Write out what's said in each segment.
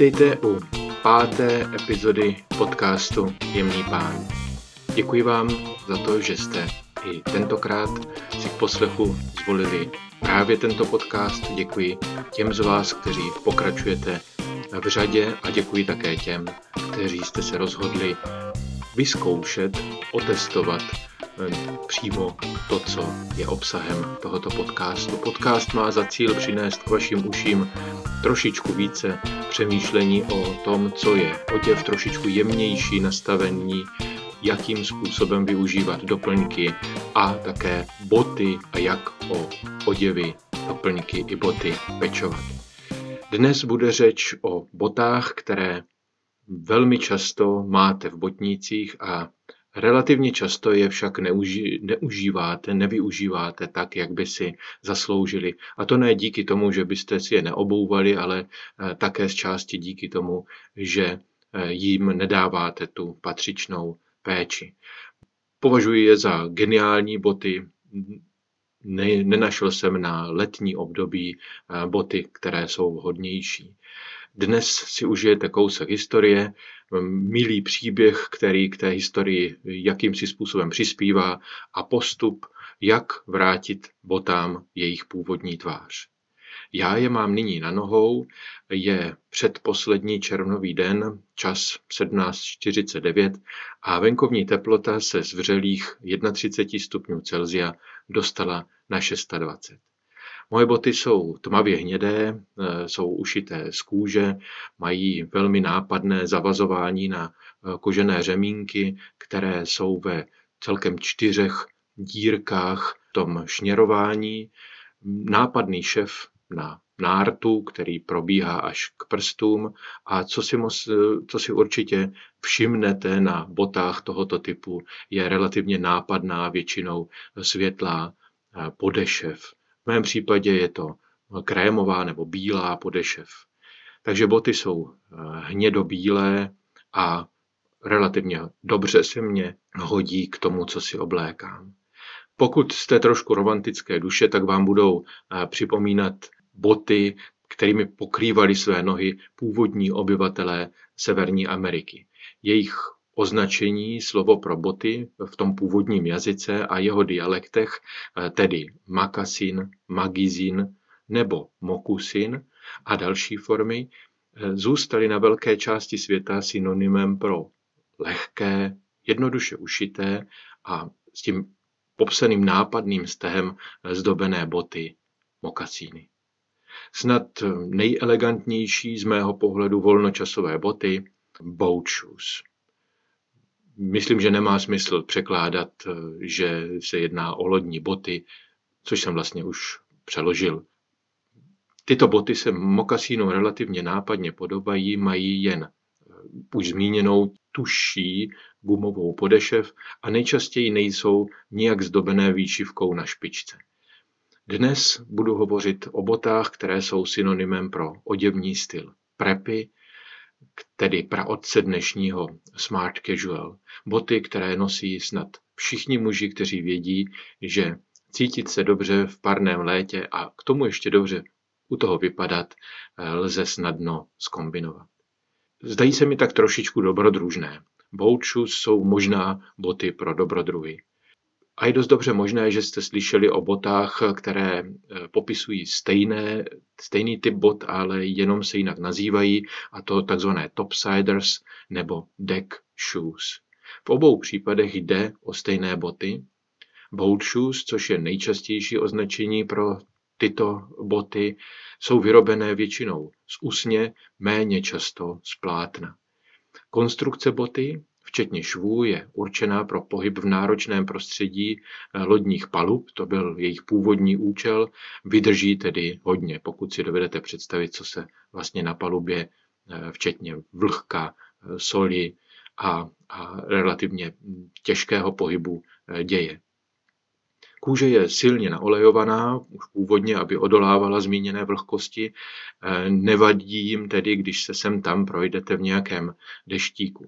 Vítejte u páté epizody podcastu Jemný pán. Děkuji vám za to, že jste i tentokrát si k poslechu zvolili právě tento podcast. Děkuji těm z vás, kteří pokračujete v řadě a děkuji také těm, kteří jste se rozhodli vyzkoušet, otestovat přímo to, co je obsahem tohoto podcastu. Podcast má za cíl přinést k vašim uším trošičku více přemýšlení o tom, co je oděv, trošičku jemnější nastavení, jakým způsobem využívat doplňky a také boty a jak o oděvy, doplňky i boty pečovat. Dnes bude řeč o botách, které velmi často máte v botnících a relativně často je však neuži, neužíváte, nevyužíváte tak, jak by si zasloužili. A to ne díky tomu, že byste si je neobouvali, ale eh, také z části díky tomu, že eh, jim nedáváte tu patřičnou péči. Považuji je za geniální boty, ne, nenašel jsem na letní období eh, boty, které jsou vhodnější. Dnes si užijete kousek historie, milý příběh, který k té historii jakýmsi způsobem přispívá a postup, jak vrátit botám jejich původní tvář. Já je mám nyní na nohou, je předposlední červnový den, čas 17.49 a venkovní teplota se z vřelých 31 stupňů Celsia dostala na 620. Moje boty jsou tmavě hnědé, e, jsou ušité z kůže, mají velmi nápadné zavazování na e, kožené řemínky, které jsou ve celkem čtyřech dírkách v tom šněrování. Nápadný šef na nártu, který probíhá až k prstům a co si, mos, co si určitě všimnete na botách tohoto typu, je relativně nápadná, většinou světlá podešev v mém případě je to krémová nebo bílá podešev. Takže boty jsou eh, hnědobílé a relativně dobře se mě hodí k tomu, co si oblékám. Pokud jste trošku romantické duše, tak vám budou eh, připomínat boty, kterými pokrývali své nohy původní obyvatelé Severní Ameriky. Jejich označení slovo pro boty v tom původním jazyce a jeho dialektech, eh, tedy makasin, magizin nebo mokusin a další formy, eh, zůstaly na velké části světa synonymem pro lehké, jednoduše ušité a s tím popsaným nápadným stehem zdobené boty, mokasíny. Snad nejelegantnější z mého pohledu volnočasové boty, boat shoes. Myslím, že nemá smysl překládat, eh, že se jedná o lodní boty, což jsem vlastně už přeložil. Tyto boty se mokasínou relativně nápadně podobají, mají jen eh, už zmíněnou tuší gumovou podešev a nejčastěji nejsou nijak zdobené výšivkou na špičce. Dnes budu hovořit o botách, které jsou synonymem pro oděvní styl. Prepy, tedy praotce dnešního smart casual. Boty, které nosí snad všichni muži, kteří vědí, že cítit se dobře v parném létě a k tomu ještě dobře u toho vypadat eh, lze snadno skombinovat. Zdají se mi tak trošičku dobrodružné. Boat jsou možná boty pro dobrodruhy. A je dost dobře možné, že jste slyšeli o botách, které eh, popisují stejné, stejný typ bot, ale jenom se jinak nazývají, a to takzvané topsiders nebo deck shoes. V obou případech jde o stejné boty. Boat shoes, což je nejčastější označení pro tyto boty, jsou vyrobené většinou z usně, méně často z plátna. Konstrukce boty včetně švů, je určená pro pohyb v náročném prostředí eh, lodních palub, to byl jejich původní účel, vydrží tedy hodně, pokud si dovedete představit, co se vlastně na palubě, eh, včetně vlhka, eh, soli a, a relativně těžkého pohybu děje. Kůže je silně naolejovaná, už původně, aby odolávala zmíněné vlhkosti. Nevadí jim tedy, když se sem tam projdete v nějakém deštíku.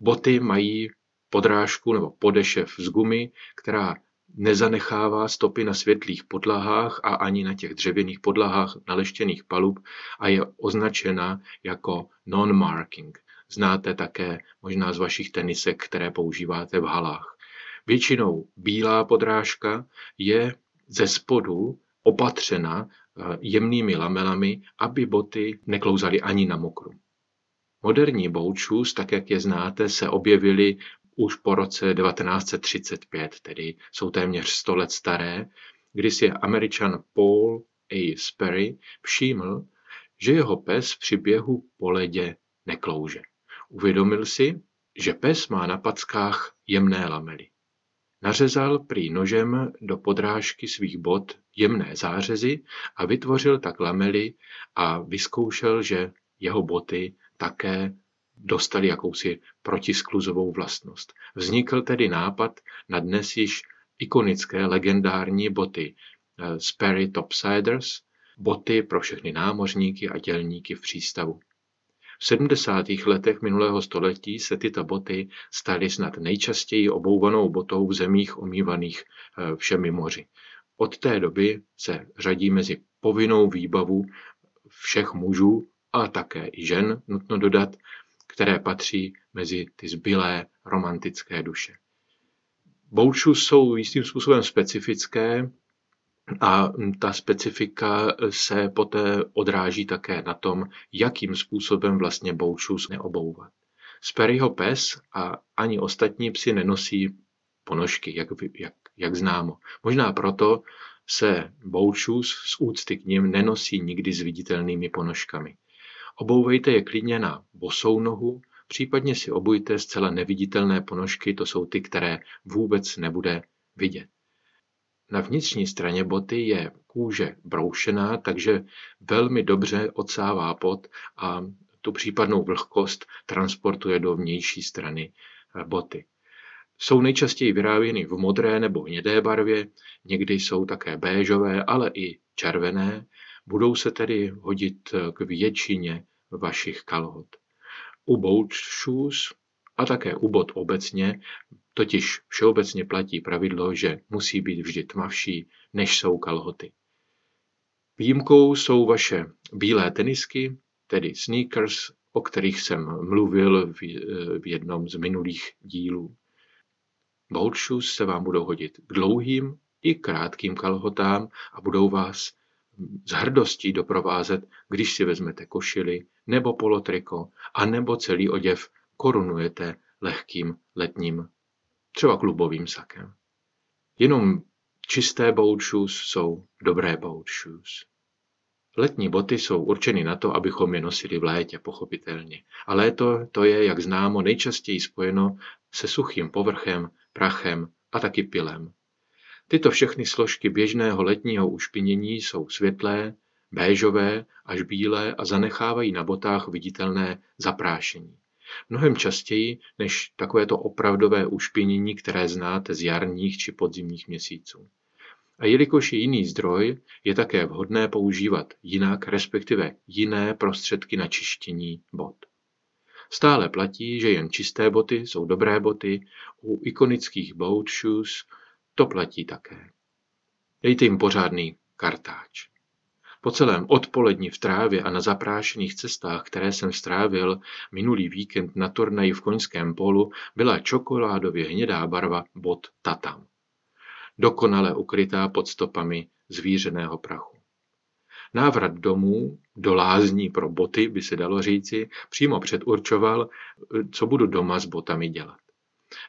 Boty mají podrážku nebo podešev z gumy, která nezanechává stopy na světlých podlahách a ani na těch dřevěných podlahách naleštěných palub a je označena jako non-marking. Znáte také možná z vašich tenisek, které používáte v halách. Většinou bílá podrážka je ze spodu opatřena eh, jemnými lamelami, aby boty neklouzaly ani na mokru. Moderní shoes, tak jak je znáte, se objevily už po roce 1935, tedy jsou téměř 100 let staré, kdy si američan Paul A. Sperry všiml, že jeho pes při běhu po ledě neklouže. Uvědomil si, že pes má na packách jemné lamely. Nařezal prý nožem do podrážky svých bot jemné zářezy a vytvořil tak lamely a vyzkoušel, že jeho boty také dostali jakousi protiskluzovou vlastnost. Vznikl tedy nápad na dnes již ikonické legendární boty eh, Sperry Topsiders, boty pro všechny námořníky a dělníky v přístavu. V 70. letech minulého století se tyto boty staly snad nejčastěji obouvanou botou v zemích omývaných eh, všemi moři. Od té doby se řadí mezi povinnou výbavu všech mužů a také i žen, nutno dodat, které patří mezi ty zbylé romantické duše. Bouču jsou jistým způsobem specifické a ta specifika se poté odráží také na tom, jakým způsobem vlastně boučus neobouvat. Sperryho pes a ani ostatní psi nenosí ponožky, jak, jak, jak známo. Možná proto se boučus z úcty k nim nenosí nikdy s viditelnými ponožkami. Obouvejte je klidně na bosou nohu, případně si obujte zcela neviditelné ponožky, to jsou ty, které vůbec nebude vidět. Na vnitřní straně boty je kůže broušená, takže velmi dobře odsává pot a tu případnou vlhkost transportuje do vnější strany eh, boty. Jsou nejčastěji vyráběny v modré nebo hnědé barvě, někdy jsou také béžové, ale i červené Budou se tedy hodit eh, k většině vašich kalhot. U boat shoes a také u bot obecně, totiž všeobecně platí pravidlo, že musí být vždy tmavší, než jsou kalhoty. Výjimkou jsou vaše bílé tenisky, tedy sneakers, o kterých jsem mluvil v eh, jednom z minulých dílů. Boat shoes se vám budou hodit k dlouhým i krátkým kalhotám a budou vás s hrdostí doprovázet, když si vezmete košili nebo polotriko a nebo celý oděv korunujete lehkým letním, třeba klubovým sakem. Jenom čisté boat shoes jsou dobré boat shoes. Letní boty jsou určeny na to, abychom je nosili v létě, pochopitelně. A léto to je, jak známo, nejčastěji spojeno se suchým povrchem, prachem a taky pilem. Tyto všechny složky běžného letního ušpinění jsou světlé, béžové až bílé a zanechávají na botách viditelné zaprášení. Mnohem častěji než takovéto opravdové ušpinění, které znáte z jarních či podzimních měsíců. A jelikož je jiný zdroj, je také vhodné používat jinak, respektive jiné prostředky na čištění bot. Stále platí, že jen čisté boty jsou dobré boty, u ikonických boat shoes to platí také. Dejte jim pořádný kartáč. Po celém odpoledni v trávě a na zaprášených cestách, které jsem strávil minulý víkend na turnaji v koňském polu, byla čokoládově hnědá barva bod tatam. Dokonale ukrytá pod stopami zvířeného prachu. Návrat domů, do lázní pro boty, by se dalo říci, přímo předurčoval, co budu doma s botami dělat.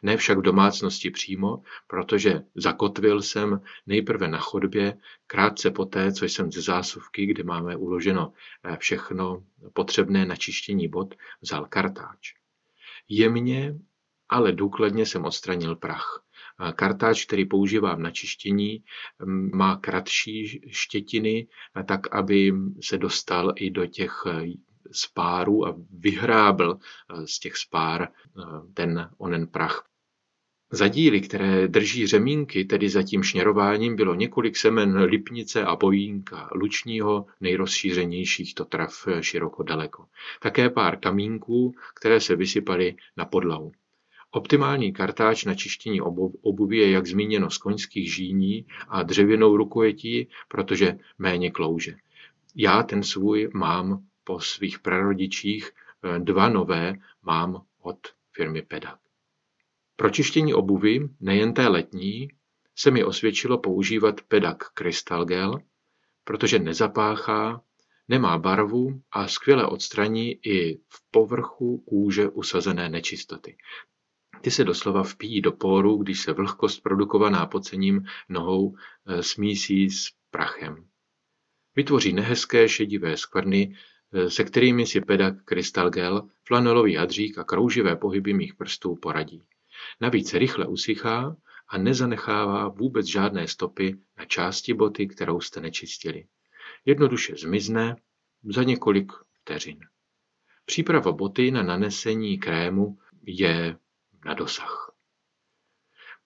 Ne však v domácnosti přímo, protože zakotvil jsem nejprve na chodbě, krátce poté, co jsem ze zásuvky, kde máme uloženo eh, všechno potřebné na čištění bod, vzal kartáč. Jemně, ale důkladně jsem odstranil prach. Kartáč, který používám na čištění, má kratší štětiny, tak aby se dostal i do těch eh, spárů a vyhrábl eh, z těch spár eh, ten onen prach. Za díly, které drží řemínky, tedy za tím šněrováním, bylo několik semen lipnice a bojínka, lučního, nejrozšířenějších to trav široko daleko. Také pár kamínků, které se vysypaly na podlahu. Optimální kartáč na čištění obuvi je, jak zmíněno, z koňských žíní a dřevěnou rukojetí, protože méně klouže. Já ten svůj mám po svých prarodičích, eh, dva nové mám od firmy Pedak. Pro čištění obuvy, nejen té letní, se mi osvědčilo používat Pedak Crystal Gel, protože nezapáchá, nemá barvu a skvěle odstraní i v povrchu kůže usazené nečistoty. Ty se doslova vpíjí do póru, když se vlhkost produkovaná pocením nohou eh, smísí s prachem. Vytvoří nehezké šedivé skvrny, se kterými si pedak Crystal Gel, flanelový hadřík a krouživé pohyby mých prstů poradí. Navíc rychle usychá a nezanechává vůbec žádné stopy na části boty, kterou jste nečistili. Jednoduše zmizne za několik vteřin. Příprava boty na nanesení krému je na dosah.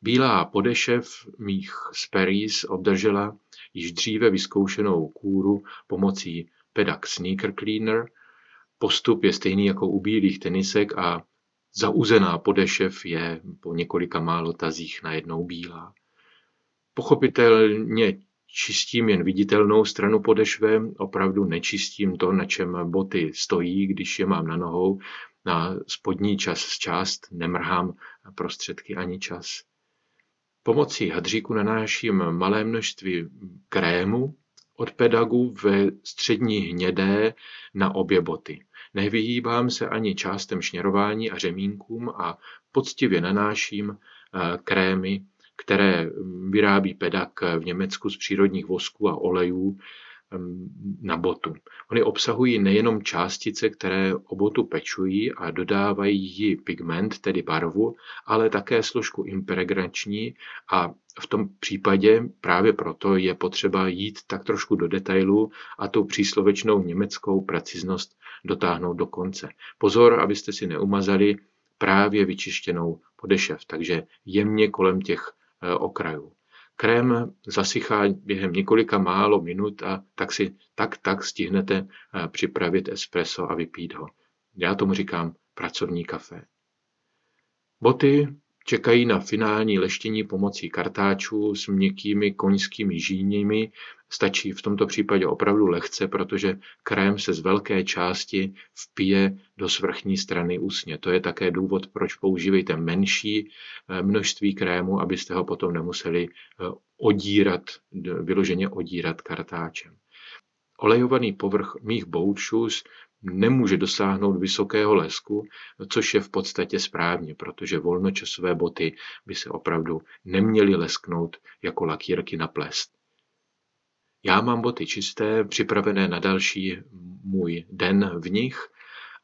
Bílá podešev mých Sperries obdržela již dříve vyzkoušenou kůru pomocí Pedak Sneaker Cleaner. Postup je stejný jako u bílých tenisek a zauzená podešev je po několika málo tazích najednou bílá. Pochopitelně čistím jen viditelnou stranu podešve, opravdu nečistím to, na čem boty stojí, když je mám na nohou, na spodní čas část nemrhám prostředky ani čas. Pomocí hadříku nanáším malé množství krému od pedagu ve střední hnědé na obě boty. Nevyhýbám se ani částem šněrování a řemínkům a poctivě nanáším eh, krémy, které vyrábí pedak v Německu z přírodních vosků a olejů, na botu. Ony obsahují nejenom částice, které o botu pečují a dodávají jí pigment, tedy barvu, ale také složku impregnační a v tom případě právě proto je potřeba jít tak trošku do detailu a tu příslovečnou německou preciznost dotáhnout do konce. Pozor, abyste si neumazali právě vyčištěnou podešev, takže jemně kolem těch eh, okrajů. Krém zasychá během několika málo minut a tak si tak tak stihnete eh, připravit espresso a vypít ho. Já tomu říkám pracovní kafe. Boty čekají na finální leštění pomocí kartáčů s měkkými koňskými žíněmi. Stačí v tomto případě opravdu lehce, protože krém se z velké části vpije do svrchní strany úsně. To je také důvod, proč používejte menší eh, množství krému, abyste ho potom nemuseli eh, odírat, vyloženě odírat kartáčem. Olejovaný povrch mých shoes nemůže dosáhnout vysokého lesku, což je v podstatě správně, protože volnočasové boty by se opravdu neměly lesknout jako lakírky na plest. Já mám boty čisté, připravené na další můj den v nich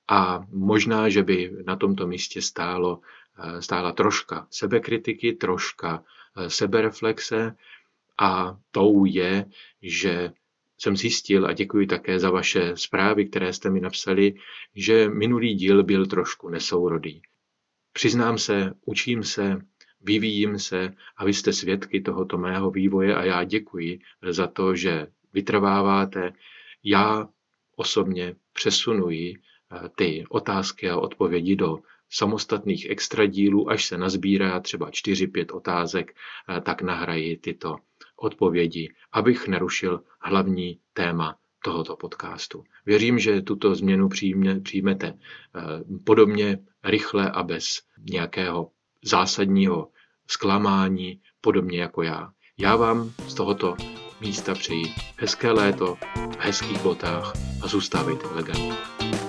a možná, že by na tomto místě stálo, stála troška sebekritiky, troška sebereflexe a tou je, že jsem zjistil a děkuji také za vaše zprávy, které jste mi napsali, že minulý díl byl trošku nesourodý. Přiznám se, učím se, vyvíjím se a vy jste svědky tohoto mého vývoje a já děkuji za to, že vytrváváte. Já osobně přesunuji eh, ty otázky a odpovědi do samostatných extra dílů, až se nazbírá třeba 4-5 otázek, eh, tak nahraji tyto odpovědi, abych nerušil hlavní téma tohoto podcastu. Věřím, že tuto změnu přijme, přijmete eh, podobně rychle a bez nějakého zásadního zklamání, podobně jako já. Já vám z tohoto místa přeji hezké léto v hezkých botách a zůstávejte elegantní.